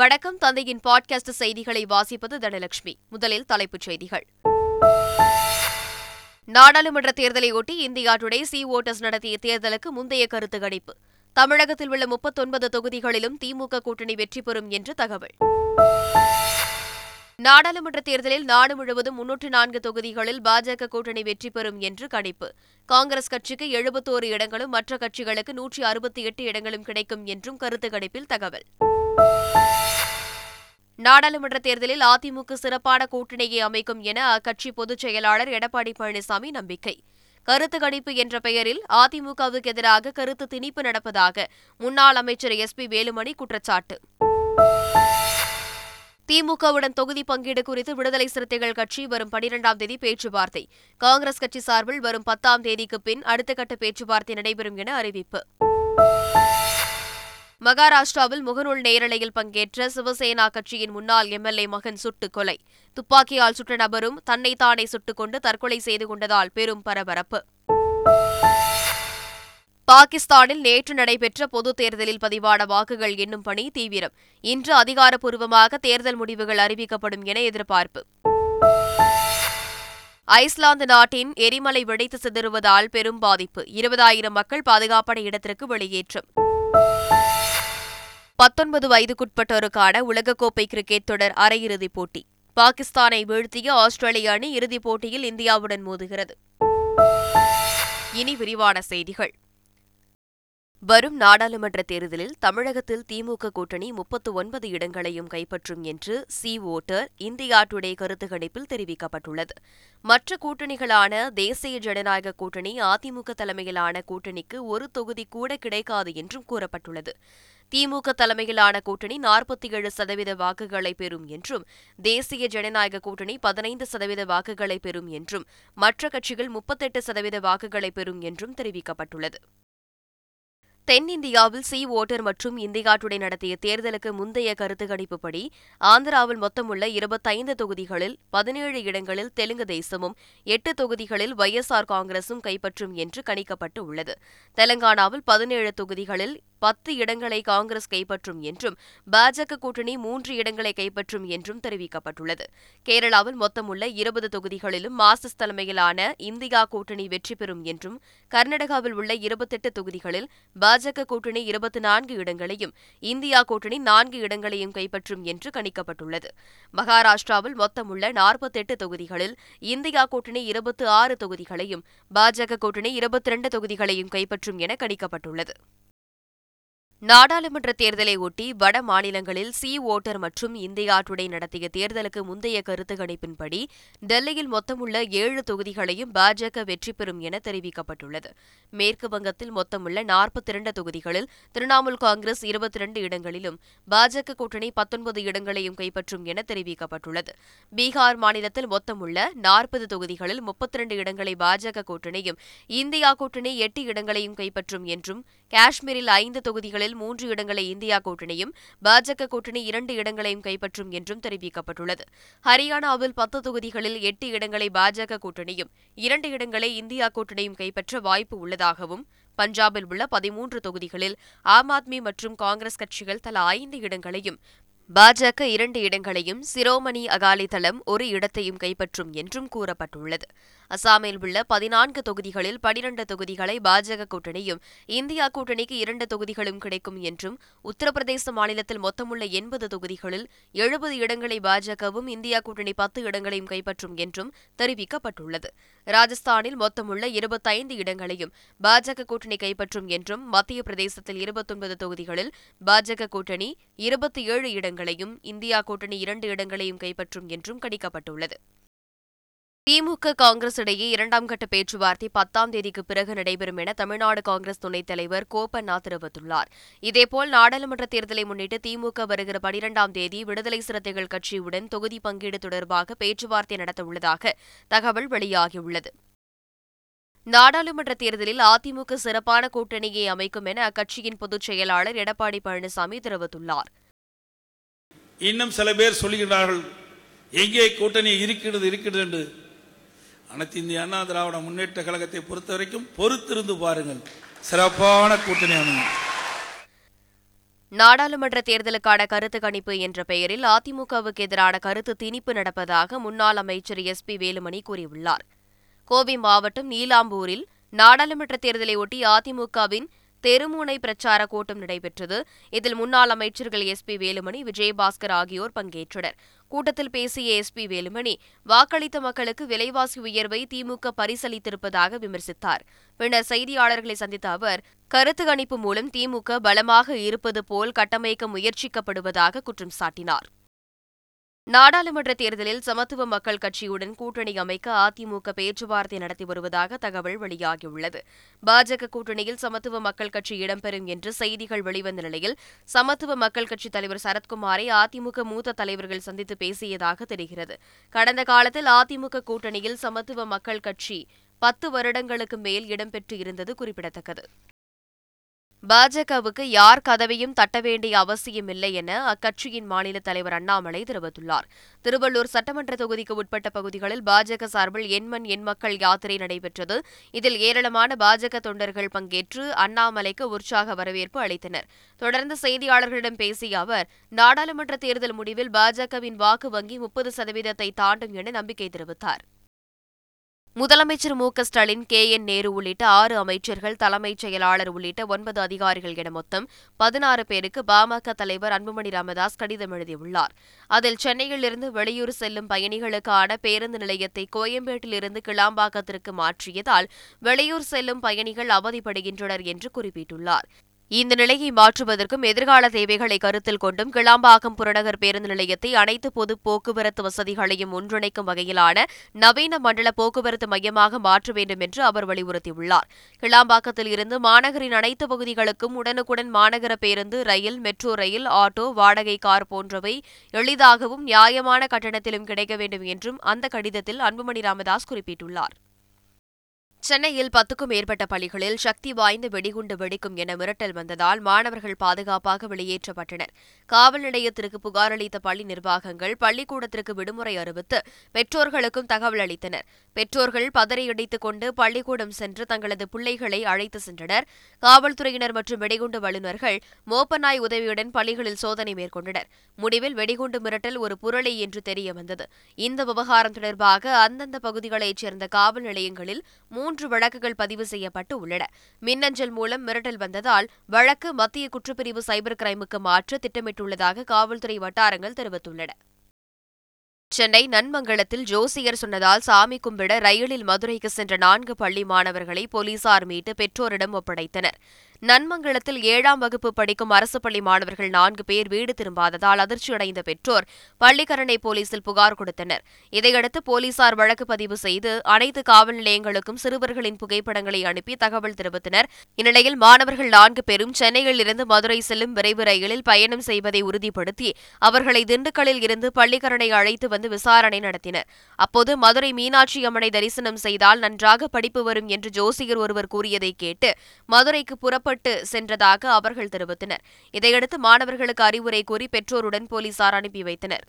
வணக்கம் தந்தையின் பாட்காஸ்ட் செய்திகளை வாசிப்பது தனலட்சுமி முதலில் தலைப்புச் செய்திகள் நாடாளுமன்ற தேர்தலையொட்டி இந்தியா டுடே சி ஓட்டஸ் நடத்திய தேர்தலுக்கு முந்தைய கருத்து கணிப்பு தமிழகத்தில் உள்ள முப்பத்தொன்பது தொகுதிகளிலும் திமுக கூட்டணி வெற்றி பெறும் என்று தகவல் நாடாளுமன்ற தேர்தலில் நாடு முழுவதும் முன்னூற்று நான்கு தொகுதிகளில் பாஜக கூட்டணி வெற்றி பெறும் என்று கணிப்பு காங்கிரஸ் கட்சிக்கு எழுபத்தோரு இடங்களும் மற்ற கட்சிகளுக்கு நூற்றி அறுபத்தி எட்டு இடங்களும் கிடைக்கும் என்றும் கருத்து கணிப்பில் தகவல் நாடாளுமன்ற தேர்தலில் அதிமுக சிறப்பான கூட்டணியை அமைக்கும் என அக்கட்சி பொதுச் செயலாளர் எடப்பாடி பழனிசாமி நம்பிக்கை கருத்து கணிப்பு என்ற பெயரில் அதிமுகவுக்கு எதிராக கருத்து திணிப்பு நடப்பதாக முன்னாள் அமைச்சர் எஸ் பி வேலுமணி குற்றச்சாட்டு திமுகவுடன் தொகுதி பங்கீடு குறித்து விடுதலை சிறுத்தைகள் கட்சி வரும் பனிரெண்டாம் தேதி பேச்சுவார்த்தை காங்கிரஸ் கட்சி சார்பில் வரும் பத்தாம் தேதிக்கு பின் அடுத்த கட்ட பேச்சுவார்த்தை நடைபெறும் என அறிவிப்பு மகாராஷ்டிராவில் முகநூல் நேரலையில் பங்கேற்ற சிவசேனா கட்சியின் முன்னாள் எம்எல்ஏ மகன் சுட்டுக் கொலை துப்பாக்கியால் சுட்ட நபரும் தன்னைத்தானே சுட்டுக் கொண்டு தற்கொலை செய்து கொண்டதால் பெரும் பரபரப்பு பாகிஸ்தானில் நேற்று நடைபெற்ற பொதுத் தேர்தலில் பதிவான வாக்குகள் எண்ணும் பணி தீவிரம் இன்று அதிகாரப்பூர்வமாக தேர்தல் முடிவுகள் அறிவிக்கப்படும் என எதிர்பார்ப்பு ஐஸ்லாந்து நாட்டின் எரிமலை வெடித்து சிதறுவதால் பெரும் பாதிப்பு இருபதாயிரம் மக்கள் பாதுகாப்பான இடத்திற்கு வெளியேற்றம் பத்தொன்பது வயதுக்குட்பட்டோருக்கான உலகக்கோப்பை கிரிக்கெட் தொடர் அரையிறுதிப் போட்டி பாகிஸ்தானை வீழ்த்திய ஆஸ்திரேலிய அணி இறுதிப் போட்டியில் இந்தியாவுடன் மோதுகிறது இனி விரிவான செய்திகள் வரும் நாடாளுமன்ற தேர்தலில் தமிழகத்தில் திமுக கூட்டணி முப்பத்து ஒன்பது இடங்களையும் கைப்பற்றும் என்று சி ஓட்டர் இந்தியா டுடே கருத்து கணிப்பில் தெரிவிக்கப்பட்டுள்ளது மற்ற கூட்டணிகளான தேசிய ஜனநாயக கூட்டணி அதிமுக தலைமையிலான கூட்டணிக்கு ஒரு தொகுதி கூட கிடைக்காது என்றும் கூறப்பட்டுள்ளது திமுக தலைமையிலான கூட்டணி நாற்பத்தி ஏழு சதவீத வாக்குகளை பெறும் என்றும் தேசிய ஜனநாயக கூட்டணி பதினைந்து சதவீத வாக்குகளை பெறும் என்றும் மற்ற கட்சிகள் முப்பத்தெட்டு சதவீத வாக்குகளை பெறும் என்றும் தெரிவிக்கப்பட்டுள்ளது தென்னிந்தியாவில் சி ஓட்டர் மற்றும் இந்தியா டுடே நடத்திய தேர்தலுக்கு முந்தைய கருத்து கணிப்புப்படி ஆந்திராவில் மொத்தமுள்ள இருபத்தைந்து தொகுதிகளில் பதினேழு இடங்களில் தெலுங்கு தேசமும் எட்டு தொகுதிகளில் ஒய்எஸ்ஆர் காங்கிரசும் கைப்பற்றும் என்று கணிக்கப்பட்டு உள்ளது தெலங்கானாவில் பதினேழு தொகுதிகளில் பத்து இடங்களை காங்கிரஸ் கைப்பற்றும் என்றும் பாஜக கூட்டணி மூன்று இடங்களை கைப்பற்றும் என்றும் தெரிவிக்கப்பட்டுள்ளது கேரளாவில் மொத்தமுள்ள இருபது தொகுதிகளிலும் மார்க்சிஸ்ட் தலைமையிலான இந்தியா கூட்டணி வெற்றி பெறும் என்றும் கர்நாடகாவில் உள்ள இருபத்தெட்டு தொகுதிகளில் பாஜக கூட்டணி இருபத்தி நான்கு இடங்களையும் இந்தியா கூட்டணி நான்கு இடங்களையும் கைப்பற்றும் என்று கணிக்கப்பட்டுள்ளது மகாராஷ்டிராவில் மொத்தமுள்ள நாற்பத்தெட்டு தொகுதிகளில் இந்தியா கூட்டணி இருபத்தி ஆறு தொகுதிகளையும் பாஜக கூட்டணி இருபத்தி இரண்டு தொகுதிகளையும் கைப்பற்றும் என கணிக்கப்பட்டுள்ளது நாடாளுமன்ற தேர்தலை ஒட்டி வட மாநிலங்களில் சி ஓட்டர் மற்றும் இந்தியா டுடே நடத்திய தேர்தலுக்கு முந்தைய கருத்து கணிப்பின்படி டெல்லியில் மொத்தமுள்ள ஏழு தொகுதிகளையும் பாஜக வெற்றி பெறும் என தெரிவிக்கப்பட்டுள்ளது மேற்கு வங்கத்தில் மொத்தமுள்ள நாற்பத்தி இரண்டு தொகுதிகளில் திரிணாமுல் காங்கிரஸ் இருபத்தி இரண்டு இடங்களிலும் பாஜக கூட்டணி பத்தொன்பது இடங்களையும் கைப்பற்றும் என தெரிவிக்கப்பட்டுள்ளது பீகார் மாநிலத்தில் மொத்தமுள்ள நாற்பது தொகுதிகளில் முப்பத்தி இரண்டு இடங்களை பாஜக கூட்டணியும் இந்தியா கூட்டணி எட்டு இடங்களையும் கைப்பற்றும் என்றும் காஷ்மீரில் ஐந்து தொகுதிகளில் தேர்தலில் மூன்று இடங்களை இந்தியா கூட்டணியும் பாஜக கூட்டணி இரண்டு இடங்களையும் கைப்பற்றும் என்றும் தெரிவிக்கப்பட்டுள்ளது ஹரியானாவில் பத்து தொகுதிகளில் எட்டு இடங்களை பாஜக கூட்டணியும் இரண்டு இடங்களை இந்தியா கூட்டணியும் கைப்பற்ற வாய்ப்பு உள்ளதாகவும் பஞ்சாபில் உள்ள பதிமூன்று தொகுதிகளில் ஆம் ஆத்மி மற்றும் காங்கிரஸ் கட்சிகள் தலா ஐந்து இடங்களையும் பாஜக இரண்டு இடங்களையும் சிரோமணி அகாலி தளம் ஒரு இடத்தையும் கைப்பற்றும் என்றும் கூறப்பட்டுள்ளது அசாமில் உள்ள பதினான்கு தொகுதிகளில் பனிரண்டு தொகுதிகளை பாஜக கூட்டணியும் இந்தியா கூட்டணிக்கு இரண்டு தொகுதிகளும் கிடைக்கும் என்றும் உத்தரப்பிரதேச மாநிலத்தில் மொத்தமுள்ள எண்பது தொகுதிகளில் எழுபது இடங்களை பாஜகவும் இந்தியா கூட்டணி பத்து இடங்களையும் கைப்பற்றும் என்றும் தெரிவிக்கப்பட்டுள்ளது ராஜஸ்தானில் மொத்தமுள்ள இருபத்தைந்து இடங்களையும் பாஜக கூட்டணி கைப்பற்றும் என்றும் மத்திய பிரதேசத்தில் இருபத்தொன்பது தொகுதிகளில் பாஜக கூட்டணி இருபத்தி ஏழு இடங்களையும் இந்தியா கூட்டணி இரண்டு இடங்களையும் கைப்பற்றும் என்றும் கணிக்கப்பட்டுள்ளது திமுக காங்கிரஸ் இடையே இரண்டாம் கட்ட பேச்சுவார்த்தை பத்தாம் தேதிக்கு பிறகு நடைபெறும் என தமிழ்நாடு காங்கிரஸ் துணைத் தலைவர் கோபண்ணா தெரிவித்துள்ளார் இதேபோல் நாடாளுமன்ற தேர்தலை முன்னிட்டு திமுக வருகிற பனிரெண்டாம் தேதி விடுதலை சிறுத்தைகள் கட்சியுடன் தொகுதி பங்கீடு தொடர்பாக பேச்சுவார்த்தை நடத்தவுள்ளதாக தகவல் வெளியாகியுள்ளது நாடாளுமன்ற தேர்தலில் அதிமுக சிறப்பான கூட்டணியை அமைக்கும் என அக்கட்சியின் பொதுச் செயலாளர் எடப்பாடி பழனிசாமி தெரிவித்துள்ளார் இன்னும் சில பேர் சொல்லுகிறார்கள் எங்கே கூட்டணி இருக்கிறது இருக்கிறது என்று அனைத்து இந்திய அண்ணா திராவிட முன்னேற்ற கழகத்தை பொறுத்த வரைக்கும் பொறுத்திருந்து பாருங்கள் சிறப்பான கூட்டணி அமையும் நாடாளுமன்ற தேர்தலுக்கான கருத்து கணிப்பு என்ற பெயரில் அதிமுகவுக்கு எதிரான கருத்து திணிப்பு நடப்பதாக முன்னாள் அமைச்சர் எஸ் பி வேலுமணி கூறியுள்ளார் கோவை மாவட்டம் நீலாம்பூரில் நாடாளுமன்ற தேர்தலை ஒட்டி அதிமுகவின் தெருமுனை பிரச்சார கூட்டம் நடைபெற்றது இதில் முன்னாள் அமைச்சர்கள் எஸ் பி வேலுமணி விஜயபாஸ்கர் ஆகியோர் பங்கேற்றனர் கூட்டத்தில் பேசிய எஸ் பி வேலுமணி வாக்களித்த மக்களுக்கு விலைவாசி உயர்வை திமுக பரிசளித்திருப்பதாக விமர்சித்தார் பின்னர் செய்தியாளர்களை சந்தித்த அவர் கருத்து கணிப்பு மூலம் திமுக பலமாக இருப்பது போல் கட்டமைக்க முயற்சிக்கப்படுவதாக குற்றம் சாட்டினார் நாடாளுமன்ற தேர்தலில் சமத்துவ மக்கள் கட்சியுடன் கூட்டணி அமைக்க அதிமுக பேச்சுவார்த்தை நடத்தி வருவதாக தகவல் வெளியாகியுள்ளது பாஜக கூட்டணியில் சமத்துவ மக்கள் கட்சி இடம்பெறும் என்று செய்திகள் வெளிவந்த நிலையில் சமத்துவ மக்கள் கட்சித் தலைவர் சரத்குமாரை அதிமுக மூத்த தலைவர்கள் சந்தித்து பேசியதாக தெரிகிறது கடந்த காலத்தில் அதிமுக கூட்டணியில் சமத்துவ மக்கள் கட்சி பத்து வருடங்களுக்கு மேல் இடம்பெற்று இருந்தது குறிப்பிடத்தக்கது பாஜகவுக்கு யார் கதவையும் தட்ட வேண்டிய அவசியமில்லை என அக்கட்சியின் மாநில தலைவர் அண்ணாமலை தெரிவித்துள்ளார் திருவள்ளூர் சட்டமன்ற தொகுதிக்கு உட்பட்ட பகுதிகளில் பாஜக சார்பில் எண்மண் எண் மக்கள் யாத்திரை நடைபெற்றது இதில் ஏராளமான பாஜக தொண்டர்கள் பங்கேற்று அண்ணாமலைக்கு உற்சாக வரவேற்பு அளித்தனர் தொடர்ந்து செய்தியாளர்களிடம் பேசிய அவர் நாடாளுமன்ற தேர்தல் முடிவில் பாஜகவின் வாக்கு வங்கி முப்பது சதவீதத்தை தாண்டும் என நம்பிக்கை தெரிவித்தார் முதலமைச்சர் மு க ஸ்டாலின் கே என் நேரு உள்ளிட்ட ஆறு அமைச்சர்கள் தலைமைச் செயலாளர் உள்ளிட்ட ஒன்பது அதிகாரிகள் என மொத்தம் பதினாறு பேருக்கு பாமக தலைவர் அன்புமணி ராமதாஸ் கடிதம் எழுதியுள்ளார் அதில் சென்னையிலிருந்து வெளியூர் செல்லும் பயணிகளுக்கான பேருந்து நிலையத்தை கோயம்பேட்டிலிருந்து கிளாம்பாக்கத்திற்கு மாற்றியதால் வெளியூர் செல்லும் பயணிகள் அவதிப்படுகின்றனர் என்று குறிப்பிட்டுள்ளார் இந்த நிலையை மாற்றுவதற்கும் எதிர்கால தேவைகளை கருத்தில் கொண்டும் கிளாம்பாக்கம் புறநகர் பேருந்து நிலையத்தை அனைத்து பொது போக்குவரத்து வசதிகளையும் ஒன்றிணைக்கும் வகையிலான நவீன மண்டல போக்குவரத்து மையமாக மாற்ற வேண்டும் என்று அவர் வலியுறுத்தியுள்ளார் கிளாம்பாக்கத்தில் இருந்து மாநகரின் அனைத்து பகுதிகளுக்கும் உடனுக்குடன் மாநகர பேருந்து ரயில் மெட்ரோ ரயில் ஆட்டோ வாடகை கார் போன்றவை எளிதாகவும் நியாயமான கட்டணத்திலும் கிடைக்க வேண்டும் என்றும் அந்த கடிதத்தில் அன்புமணி ராமதாஸ் குறிப்பிட்டுள்ளார் சென்னையில் பத்துக்கும் மேற்பட்ட பள்ளிகளில் சக்தி வாய்ந்த வெடிகுண்டு வெடிக்கும் என மிரட்டல் வந்ததால் மாணவர்கள் பாதுகாப்பாக வெளியேற்றப்பட்டனர் காவல் நிலையத்திற்கு புகார் அளித்த பள்ளி நிர்வாகங்கள் பள்ளிக்கூடத்திற்கு விடுமுறை அறிவித்து பெற்றோர்களுக்கும் தகவல் அளித்தனர் பெற்றோர்கள் பதறையடித்துக் கொண்டு பள்ளிக்கூடம் சென்று தங்களது பிள்ளைகளை அழைத்து சென்றனர் காவல்துறையினர் மற்றும் வெடிகுண்டு வல்லுநர்கள் மோப்பநாய் உதவியுடன் பள்ளிகளில் சோதனை மேற்கொண்டனர் முடிவில் வெடிகுண்டு மிரட்டல் ஒரு புரளி என்று தெரியவந்தது இந்த விவகாரம் தொடர்பாக அந்தந்த பகுதிகளைச் சேர்ந்த காவல் நிலையங்களில் மூன்று மூன்று வழக்குகள் பதிவு செய்யப்பட்டு உள்ளன மின்னஞ்சல் மூலம் மிரட்டல் வந்ததால் வழக்கு மத்திய குற்றப்பிரிவு சைபர் கிரைமுக்கு மாற்ற திட்டமிட்டுள்ளதாக காவல்துறை வட்டாரங்கள் தெரிவித்துள்ளன சென்னை நன்மங்கலத்தில் ஜோசியர் சொன்னதால் சாமி கும்பிட ரயிலில் மதுரைக்கு சென்ற நான்கு பள்ளி மாணவர்களை போலீசார் மீட்டு பெற்றோரிடம் ஒப்படைத்தனர் நன்மங்கலத்தில் ஏழாம் வகுப்பு படிக்கும் அரசு பள்ளி மாணவர்கள் நான்கு பேர் வீடு திரும்பாததால் அதிர்ச்சியடைந்த பெற்றோர் பள்ளிக்கரணை போலீசில் புகார் கொடுத்தனர் இதையடுத்து போலீசார் வழக்கு பதிவு செய்து அனைத்து காவல் நிலையங்களுக்கும் சிறுவர்களின் புகைப்படங்களை அனுப்பி தகவல் தெரிவித்தனர் இந்நிலையில் மாணவர்கள் நான்கு பேரும் சென்னையில் இருந்து மதுரை செல்லும் விரைவு ரயிலில் பயணம் செய்வதை உறுதிப்படுத்தி அவர்களை திண்டுக்கலில் இருந்து பள்ளிக்கரணை அழைத்து வந்து விசாரணை நடத்தினர் அப்போது மதுரை மீனாட்சி அம்மனை தரிசனம் செய்தால் நன்றாக படிப்பு வரும் என்று ஜோசியர் ஒருவர் கூறியதை கேட்டு மதுரைக்கு புறப்பட்டு புறப்பட்டு சென்றதாக அவர்கள் தெரிவித்தனர் இதையடுத்து மாணவர்களுக்கு அறிவுரை கூறி பெற்றோருடன் போலீசார் அனுப்பி வைத்தனர்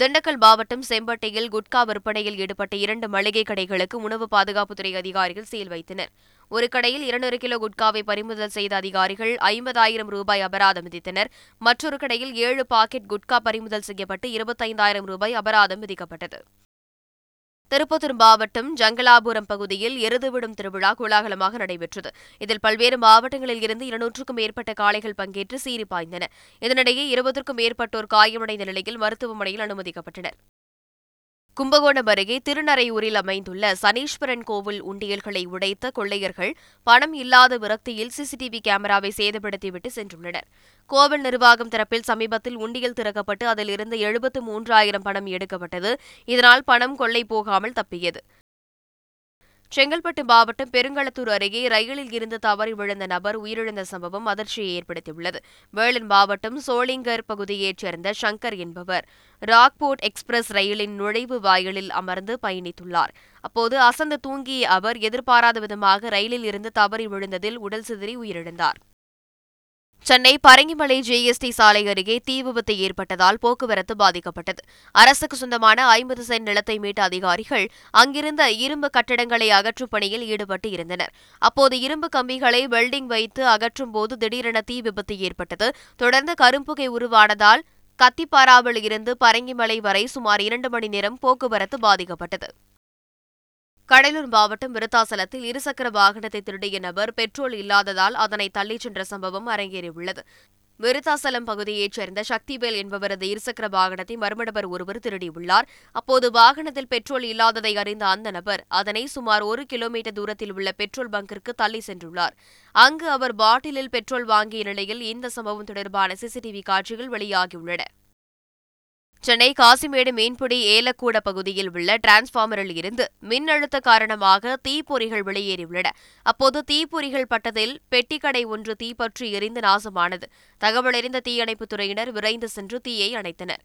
திண்டுக்கல் மாவட்டம் செம்பட்டையில் குட்கா விற்பனையில் ஈடுபட்ட இரண்டு மளிகை கடைகளுக்கு உணவு பாதுகாப்புத்துறை அதிகாரிகள் சீல் வைத்தனர் ஒரு கடையில் இருநூறு கிலோ குட்காவை பறிமுதல் செய்த அதிகாரிகள் ஐம்பதாயிரம் ரூபாய் அபராதம் விதித்தனர் மற்றொரு கடையில் ஏழு பாக்கெட் குட்கா பறிமுதல் செய்யப்பட்டு இருபத்தைந்தாயிரம் ரூபாய் அபராதம் விதிக்கப்பட்டது திருப்பத்தூர் மாவட்டம் ஜங்கலாபுரம் பகுதியில் எருதுவிடும் திருவிழா கோலாகலமாக நடைபெற்றது இதில் பல்வேறு மாவட்டங்களில் இருந்து இருநூற்றுக்கும் மேற்பட்ட காளைகள் பங்கேற்று சீறி பாய்ந்தன இதனிடையே இருபதற்கும் மேற்பட்டோர் காயமடைந்த நிலையில் மருத்துவமனையில் அனுமதிக்கப்பட்டனர் கும்பகோணம் அருகே திருநரையூரில் அமைந்துள்ள சனீஸ்வரன் கோவில் உண்டியல்களை உடைத்த கொள்ளையர்கள் பணம் இல்லாத விரக்தியில் சிசிடிவி கேமராவை சேதப்படுத்திவிட்டு சென்றுள்ளனர் கோவில் நிர்வாகம் தரப்பில் சமீபத்தில் உண்டியல் திறக்கப்பட்டு அதில் இருந்து எழுபத்து மூன்றாயிரம் பணம் எடுக்கப்பட்டது இதனால் பணம் கொள்ளை போகாமல் தப்பியது செங்கல்பட்டு மாவட்டம் பெருங்களத்தூர் அருகே ரயிலில் இருந்து தவறி விழுந்த நபர் உயிரிழந்த சம்பவம் அதிர்ச்சியை ஏற்படுத்தியுள்ளது வேலூர் மாவட்டம் சோளிங்கர் பகுதியைச் சேர்ந்த சங்கர் என்பவர் ராக்போர்ட் எக்ஸ்பிரஸ் ரயிலின் நுழைவு வாயிலில் அமர்ந்து பயணித்துள்ளார் அப்போது அசந்து தூங்கிய அவர் எதிர்பாராத விதமாக ரயிலில் இருந்து தவறி விழுந்ததில் உடல் சிதறி உயிரிழந்தார் சென்னை பரங்கிமலை ஜிஎஸ்டி சாலை அருகே தீ விபத்து ஏற்பட்டதால் போக்குவரத்து பாதிக்கப்பட்டது அரசுக்கு சொந்தமான ஐம்பது சென்ட் நிலத்தை மீட்ட அதிகாரிகள் அங்கிருந்த இரும்பு கட்டடங்களை அகற்றும் பணியில் ஈடுபட்டு இருந்தனர் அப்போது இரும்பு கம்பிகளை வெல்டிங் வைத்து அகற்றும் போது திடீரென தீ விபத்து ஏற்பட்டது தொடர்ந்து கரும்புகை உருவானதால் கத்திப்பாராவில் இருந்து பரங்கிமலை வரை சுமார் இரண்டு மணி நேரம் போக்குவரத்து பாதிக்கப்பட்டது கடலூர் மாவட்டம் விருத்தாசலத்தில் இருசக்கர வாகனத்தை திருடிய நபர் பெட்ரோல் இல்லாததால் அதனை தள்ளிச் சென்ற சம்பவம் அரங்கேறியுள்ளது விருத்தாசலம் பகுதியைச் சேர்ந்த சக்திவேல் என்பவரது இருசக்கர வாகனத்தை மர்மநபர் ஒருவர் திருடியுள்ளார் அப்போது வாகனத்தில் பெட்ரோல் இல்லாததை அறிந்த அந்த நபர் அதனை சுமார் ஒரு கிலோமீட்டர் தூரத்தில் உள்ள பெட்ரோல் பங்கிற்கு தள்ளி சென்றுள்ளார் அங்கு அவர் பாட்டிலில் பெட்ரோல் வாங்கிய நிலையில் இந்த சம்பவம் தொடர்பான சிசிடிவி காட்சிகள் வெளியாகியுள்ளன சென்னை காசிமேடு மீன்பிடி ஏலக்கூட பகுதியில் உள்ள டிரான்ஸ்பார்மரில் இருந்து மின் அழுத்த காரணமாக தீப்பொறிகள் வெளியேறியுள்ளன அப்போது தீப்பொறிகள் பட்டதில் பெட்டிக்கடை ஒன்று தீப்பற்றி எரிந்து நாசமானது தகவலறிந்த தீயணைப்புத் துறையினர் விரைந்து சென்று தீயை அணைத்தனர்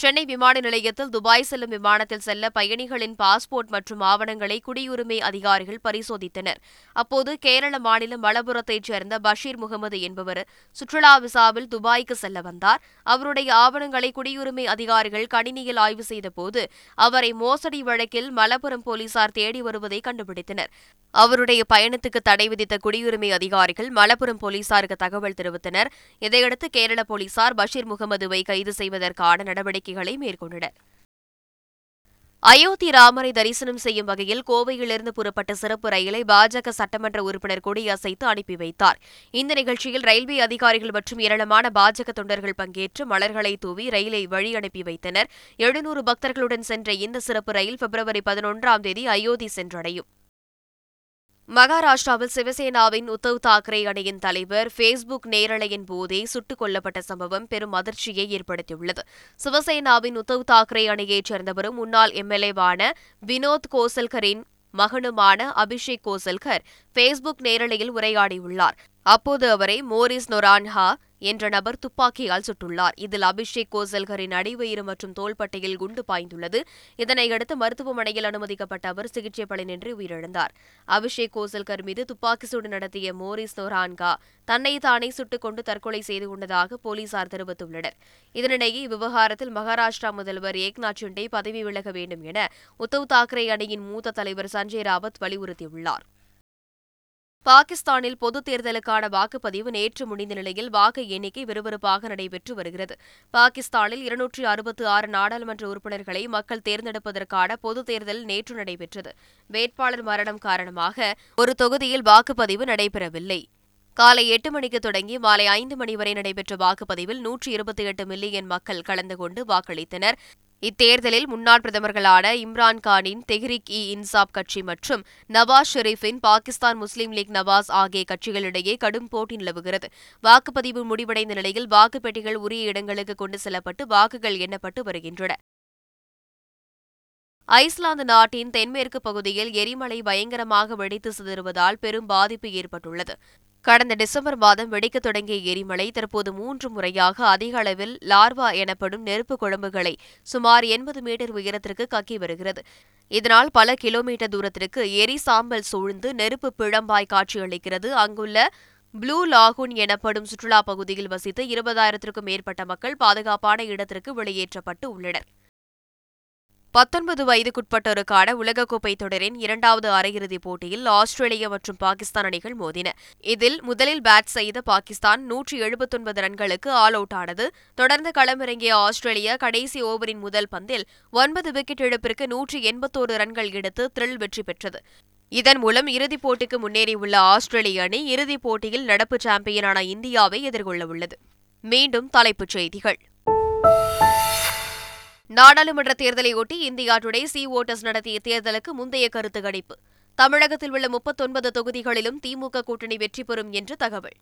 சென்னை விமான நிலையத்தில் துபாய் செல்லும் விமானத்தில் செல்ல பயணிகளின் பாஸ்போர்ட் மற்றும் ஆவணங்களை குடியுரிமை அதிகாரிகள் பரிசோதித்தனர் அப்போது கேரள மாநிலம் மலபுரத்தைச் சேர்ந்த பஷீர் முகமது என்பவர் சுற்றுலா விசாவில் துபாய்க்கு செல்ல வந்தார் அவருடைய ஆவணங்களை குடியுரிமை அதிகாரிகள் கணினியில் ஆய்வு செய்தபோது அவரை மோசடி வழக்கில் மலப்புரம் போலீசார் தேடி வருவதை கண்டுபிடித்தனர் அவருடைய பயணத்துக்கு தடை விதித்த குடியுரிமை அதிகாரிகள் மலப்புரம் போலீசாருக்கு தகவல் தெரிவித்தனர் இதையடுத்து கேரள போலீசார் பஷீர் முகமதுவை கைது செய்வதற்கான நடவடிக்கை நடவடிக்கைகளை மேற்கொண்டனர் அயோத்தி ராமரை தரிசனம் செய்யும் வகையில் கோவையிலிருந்து புறப்பட்ட சிறப்பு ரயிலை பாஜக சட்டமன்ற உறுப்பினர் கொடியசைத்து அனுப்பி வைத்தார் இந்த நிகழ்ச்சியில் ரயில்வே அதிகாரிகள் மற்றும் ஏராளமான பாஜக தொண்டர்கள் பங்கேற்று மலர்களை தூவி ரயிலை வழி அனுப்பி வைத்தனர் எழுநூறு பக்தர்களுடன் சென்ற இந்த சிறப்பு ரயில் பிப்ரவரி பதினொன்றாம் தேதி அயோத்தி சென்றடையும் மகாராஷ்டிராவில் சிவசேனாவின் உத்தவ் தாக்கரே அணியின் தலைவர் ஃபேஸ்புக் நேரலையின் போதே சுட்டுக் கொல்லப்பட்ட சம்பவம் பெரும் அதிர்ச்சியை ஏற்படுத்தியுள்ளது சிவசேனாவின் உத்தவ் தாக்கரே அணியைச் சேர்ந்தவரும் முன்னாள் எம்எல்ஏவான வினோத் கோசல்கரின் மகனுமான அபிஷேக் கோசல்கர் ஃபேஸ்புக் நேரலையில் உரையாடியுள்ளார் அப்போது அவரை மோரிஸ் நொரான்ஹா என்ற நபர் துப்பாக்கியால் சுட்டுள்ளார் இதில் அபிஷேக் கோசல்கரின் அடிவயிறு மற்றும் தோள்பட்டையில் குண்டு பாய்ந்துள்ளது இதனையடுத்து மருத்துவமனையில் அனுமதிக்கப்பட்ட அவர் சிகிச்சை பலனின்றி உயிரிழந்தார் அபிஷேக் கோசல்கர் மீது துப்பாக்கி சூடு நடத்திய மோரிஸ் நொரான்கா தன்னை தானே சுட்டுக் கொண்டு தற்கொலை செய்து கொண்டதாக போலீசார் தெரிவித்துள்ளனர் இதனிடையே இவ்விவகாரத்தில் மகாராஷ்டிரா முதல்வர் ஏக்நாத் ஷிண்டே பதவி விலக வேண்டும் என உத்தவ் தாக்கரே அணியின் மூத்த தலைவர் சஞ்சய் ராவத் வலியுறுத்தியுள்ளார் பாகிஸ்தானில் பொதுத் தேர்தலுக்கான வாக்குப்பதிவு நேற்று முடிந்த நிலையில் வாக்கு எண்ணிக்கை விறுவிறுப்பாக நடைபெற்று வருகிறது பாகிஸ்தானில் இருநூற்றி அறுபத்தி ஆறு நாடாளுமன்ற உறுப்பினர்களை மக்கள் தேர்ந்தெடுப்பதற்கான பொதுத் தேர்தல் நேற்று நடைபெற்றது வேட்பாளர் மரணம் காரணமாக ஒரு தொகுதியில் வாக்குப்பதிவு நடைபெறவில்லை காலை எட்டு மணிக்கு தொடங்கி மாலை ஐந்து மணி வரை நடைபெற்ற வாக்குப்பதிவில் நூற்றி இருபத்தி எட்டு மில்லியன் மக்கள் கலந்து கொண்டு வாக்களித்தனர் இத்தேர்தலில் முன்னாள் பிரதமர்களான இம்ரான்கானின் தெஹ்ரிக் இ இன்சாப் கட்சி மற்றும் நவாஸ் ஷெரீஃபின் பாகிஸ்தான் முஸ்லீம் லீக் நவாஸ் ஆகிய கட்சிகளிடையே கடும் போட்டி நிலவுகிறது வாக்குப்பதிவு முடிவடைந்த நிலையில் வாக்குப்பெட்டிகள் உரிய இடங்களுக்கு கொண்டு செல்லப்பட்டு வாக்குகள் எண்ணப்பட்டு வருகின்றன ஐஸ்லாந்து நாட்டின் தென்மேற்கு பகுதியில் எரிமலை பயங்கரமாக வெடித்து சிதறுவதால் பெரும் பாதிப்பு ஏற்பட்டுள்ளது கடந்த டிசம்பர் மாதம் வெடிக்கத் தொடங்கிய எரிமலை தற்போது மூன்று முறையாக அதிக அளவில் லார்வா எனப்படும் நெருப்பு குழம்புகளை சுமார் எண்பது மீட்டர் உயரத்திற்கு கக்கி வருகிறது இதனால் பல கிலோமீட்டர் தூரத்திற்கு எரி சாம்பல் சூழ்ந்து நெருப்பு பிழம்பாய் காட்சியளிக்கிறது அங்குள்ள ப்ளூ லாகுன் எனப்படும் சுற்றுலா பகுதியில் வசித்து இருபதாயிரத்திற்கும் மேற்பட்ட மக்கள் பாதுகாப்பான இடத்திற்கு வெளியேற்றப்பட்டு உள்ளனர் பத்தொன்பது வயதுக்குட்பட்டோருக்கான உலகக்கோப்பை தொடரின் இரண்டாவது அரையிறுதிப் போட்டியில் ஆஸ்திரேலியா மற்றும் பாகிஸ்தான் அணிகள் மோதின இதில் முதலில் பேட் செய்த பாகிஸ்தான் நூற்றி எழுபத்தொன்பது ரன்களுக்கு ஆல் அவுட் ஆனது தொடர்ந்து களமிறங்கிய ஆஸ்திரேலியா கடைசி ஓவரின் முதல் பந்தில் ஒன்பது விக்கெட் இழப்பிற்கு நூற்றி எண்பத்தோரு ரன்கள் எடுத்து த்ரில் வெற்றி பெற்றது இதன் மூலம் இறுதிப் போட்டிக்கு முன்னேறியுள்ள ஆஸ்திரேலிய அணி இறுதிப் போட்டியில் நடப்பு சாம்பியனான இந்தியாவை எதிர்கொள்ளவுள்ளது மீண்டும் தலைப்புச் செய்திகள் நாடாளுமன்ற தேர்தலையொட்டி இந்தியா டுடே சி ஓட்டர்ஸ் நடத்திய தேர்தலுக்கு முந்தைய கருத்து கணிப்பு தமிழகத்தில் உள்ள முப்பத்தொன்பது தொகுதிகளிலும் திமுக கூட்டணி வெற்றி பெறும் என்று தகவல்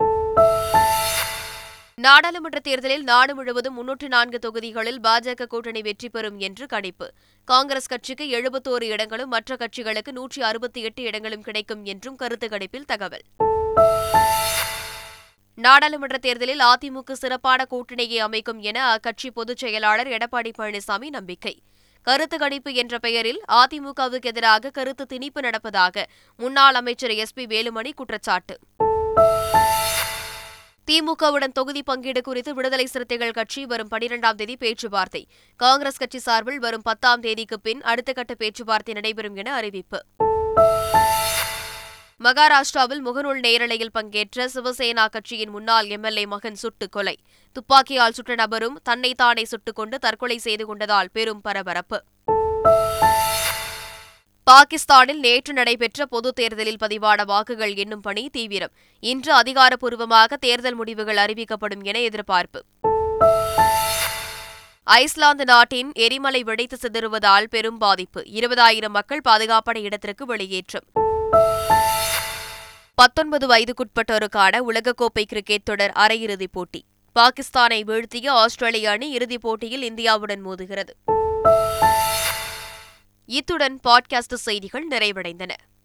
நாடாளுமன்ற தேர்தலில் நாடு முழுவதும் முன்னூற்று நான்கு தொகுதிகளில் பாஜக கூட்டணி வெற்றி பெறும் என்று கணிப்பு காங்கிரஸ் கட்சிக்கு எழுபத்தோரு இடங்களும் மற்ற கட்சிகளுக்கு நூற்றி அறுபத்தி எட்டு இடங்களும் கிடைக்கும் என்றும் கருத்து கணிப்பில் தகவல் நாடாளுமன்ற தேர்தலில் அதிமுக சிறப்பான கூட்டணியை அமைக்கும் என அக்கட்சி பொதுச் செயலாளர் எடப்பாடி பழனிசாமி நம்பிக்கை கருத்து கணிப்பு என்ற பெயரில் அதிமுகவுக்கு எதிராக கருத்து திணிப்பு நடப்பதாக முன்னாள் அமைச்சர் எஸ் பி வேலுமணி குற்றச்சாட்டு திமுகவுடன் தொகுதி பங்கீடு குறித்து விடுதலை சிறுத்தைகள் கட்சி வரும் பனிரெண்டாம் தேதி பேச்சுவார்த்தை காங்கிரஸ் கட்சி சார்பில் வரும் பத்தாம் தேதிக்கு பின் அடுத்த கட்ட பேச்சுவார்த்தை நடைபெறும் என அறிவிப்பு மகாராஷ்டிராவில் முகநூல் நேரலையில் பங்கேற்ற சிவசேனா கட்சியின் முன்னாள் எம்எல்ஏ மகன் சுட்டுக் கொலை துப்பாக்கியால் சுட்ட நபரும் தன்னைத்தானே சுட்டுக் கொண்டு தற்கொலை செய்து கொண்டதால் பெரும் பரபரப்பு பாகிஸ்தானில் நேற்று நடைபெற்ற பொதுத் தேர்தலில் பதிவான வாக்குகள் எண்ணும் பணி தீவிரம் இன்று அதிகாரப்பூர்வமாக தேர்தல் முடிவுகள் அறிவிக்கப்படும் என எதிர்பார்ப்பு ஐஸ்லாந்து நாட்டின் எரிமலை வெடித்து சிதறுவதால் பெரும் பாதிப்பு இருபதாயிரம் மக்கள் பாதுகாப்பான இடத்திற்கு வெளியேற்றம் பத்தொன்பது வயதுக்குட்பட்டோருக்கான உலகக்கோப்பை கிரிக்கெட் தொடர் அரையிறுதிப் போட்டி பாகிஸ்தானை வீழ்த்திய ஆஸ்திரேலிய அணி இறுதிப் போட்டியில் இந்தியாவுடன் மோதுகிறது இத்துடன் பாட்காஸ்ட் செய்திகள் நிறைவடைந்தன